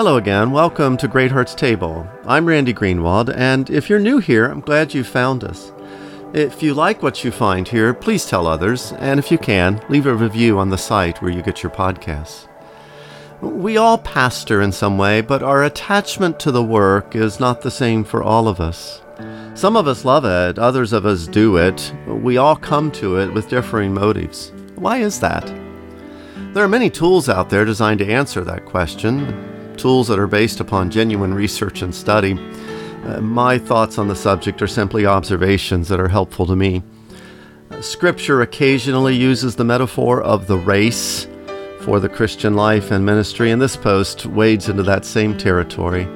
Hello again. Welcome to Great Hearts Table. I'm Randy Greenwald, and if you're new here, I'm glad you found us. If you like what you find here, please tell others, and if you can, leave a review on the site where you get your podcasts. We all pastor in some way, but our attachment to the work is not the same for all of us. Some of us love it, others of us do it. We all come to it with differing motives. Why is that? There are many tools out there designed to answer that question, tools that are based upon genuine research and study. Uh, my thoughts on the subject are simply observations that are helpful to me. Uh, scripture occasionally uses the metaphor of the race for the Christian life and ministry, and this post wades into that same territory.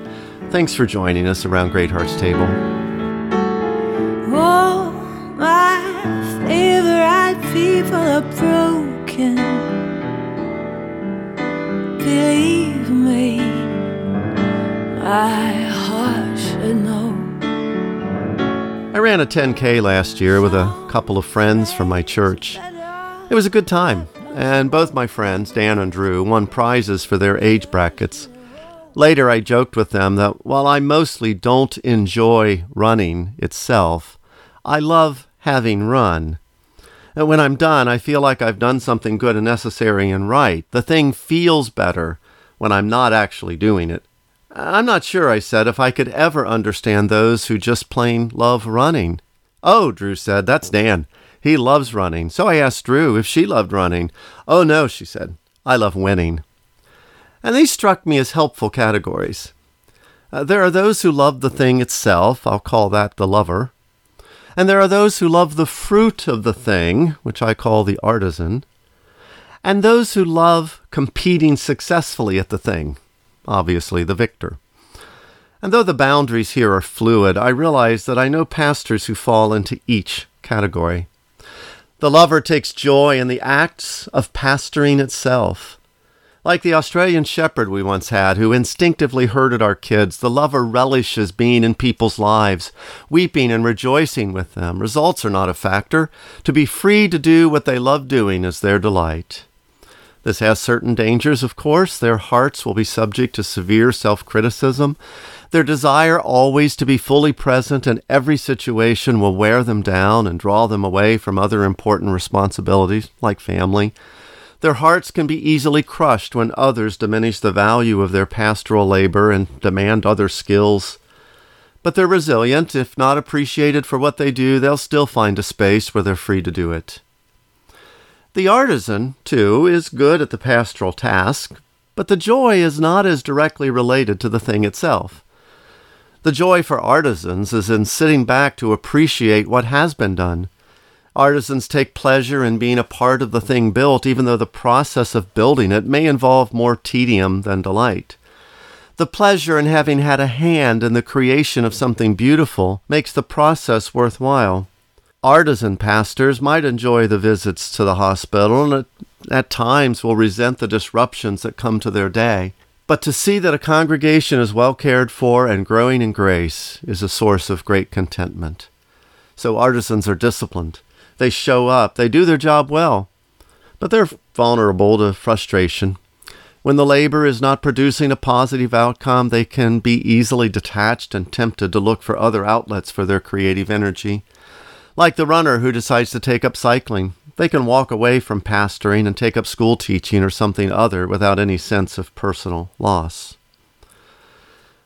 Thanks for joining us around Great Hearts Table. Oh, my favorite people are broken believe me, my heart should know. I ran a 10K last year with a couple of friends from my church. It was a good time, and both my friends, Dan and Drew, won prizes for their age brackets. Later, I joked with them that while I mostly don't enjoy running itself, I love having run. And when I'm done, I feel like I've done something good and necessary and right. The thing feels better when I'm not actually doing it. I'm not sure, I said, if I could ever understand those who just plain love running. Oh, Drew said, that's Dan. He loves running. So I asked Drew if she loved running. Oh, no, she said. I love winning. And these struck me as helpful categories. Uh, there are those who love the thing itself. I'll call that the lover. And there are those who love the fruit of the thing, which I call the artisan, and those who love competing successfully at the thing, obviously the victor. And though the boundaries here are fluid, I realize that I know pastors who fall into each category. The lover takes joy in the acts of pastoring itself. Like the Australian shepherd we once had, who instinctively herded our kids, the lover relishes being in people's lives, weeping and rejoicing with them. Results are not a factor. To be free to do what they love doing is their delight. This has certain dangers, of course. Their hearts will be subject to severe self criticism. Their desire always to be fully present in every situation will wear them down and draw them away from other important responsibilities, like family. Their hearts can be easily crushed when others diminish the value of their pastoral labor and demand other skills. But they're resilient. If not appreciated for what they do, they'll still find a space where they're free to do it. The artisan, too, is good at the pastoral task, but the joy is not as directly related to the thing itself. The joy for artisans is in sitting back to appreciate what has been done Artisans take pleasure in being a part of the thing built, even though the process of building it may involve more tedium than delight. The pleasure in having had a hand in the creation of something beautiful makes the process worthwhile. Artisan pastors might enjoy the visits to the hospital and at, times will resent the disruptions that come to their day. But to see that a congregation is well cared for and growing in grace is a source of great contentment. So artisans are disciplined. They show up, they do their job well, but they're vulnerable to frustration. When the labor is not producing a positive outcome, they can be easily detached and tempted to look for other outlets for their creative energy. Like the runner who decides to take up cycling, they can walk away from pastoring and take up school teaching or something other without any sense of personal loss.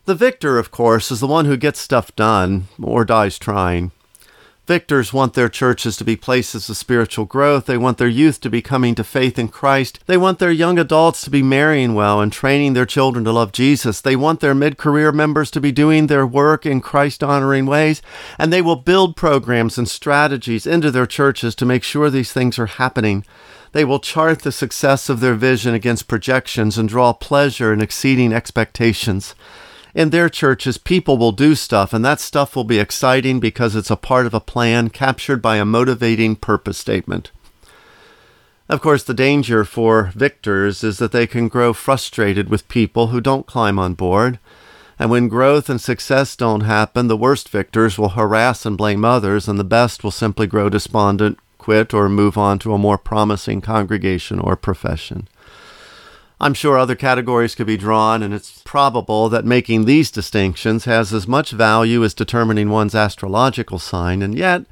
The victor, of course, is the one who gets stuff done or dies trying. Victors want their churches to be places of spiritual growth. They want their youth to be coming to faith in Christ. They want their young adults to be marrying well and training their children to love Jesus. They want their mid career members to be doing their work in Christ honoring ways. And they will build programs and strategies into their churches to make sure these things are happening. They will chart the success of their vision against projections and draw pleasure in exceeding expectations in their churches, people will do stuff, and that stuff will be exciting because it's a part of a plan captured by a motivating purpose statement. Of course, the danger for victors is that they can grow frustrated with people who don't climb on board. And when growth and success don't happen, the worst victors will harass and blame others, and the best will simply grow despondent, quit, or move on to a more promising congregation or profession. I'm sure other categories could be drawn, and it's probable that making these distinctions has as much value as determining one's astrological sign, and yet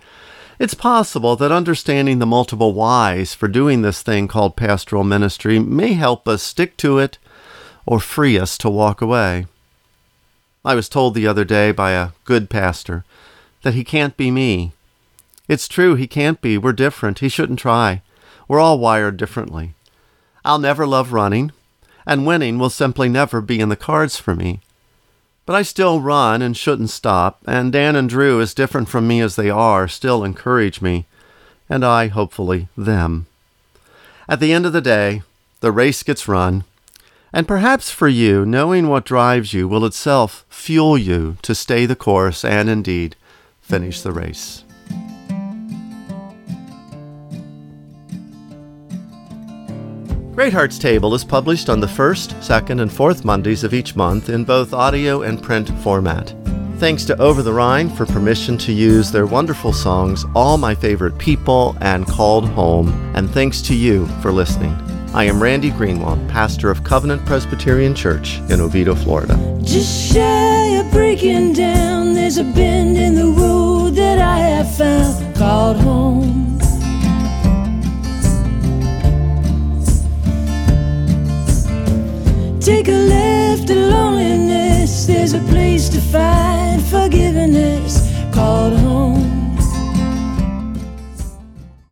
it's possible that understanding the multiple whys for doing this thing called pastoral ministry may help us stick to it or free us to walk away. I was told the other day by a good pastor that he can't be me. It's true, he can't be. We're different. He shouldn't try. We're all wired differently. I'll never love running, and winning will simply never be in the cards for me. But I still run and shouldn't stop, and Dan and Drew, as different from me as they are, still encourage me, and I, hopefully, them. At the end of the day, the race gets run, and perhaps for you, knowing what drives you will itself fuel you to stay the course and indeed finish the race. Great Hearts Table is published on the first, second, and fourth Mondays of each month in both audio and print format. Thanks to Over the Rhine for permission to use their wonderful songs, All My Favorite People and Called Home, and thanks to you for listening. I am Randy Greenwald, pastor of Covenant Presbyterian Church in Oviedo, Florida. Just shy of breaking down, there's a bend in the road that I have found called home. Take a left at loneliness. There's a place to find forgiveness called home.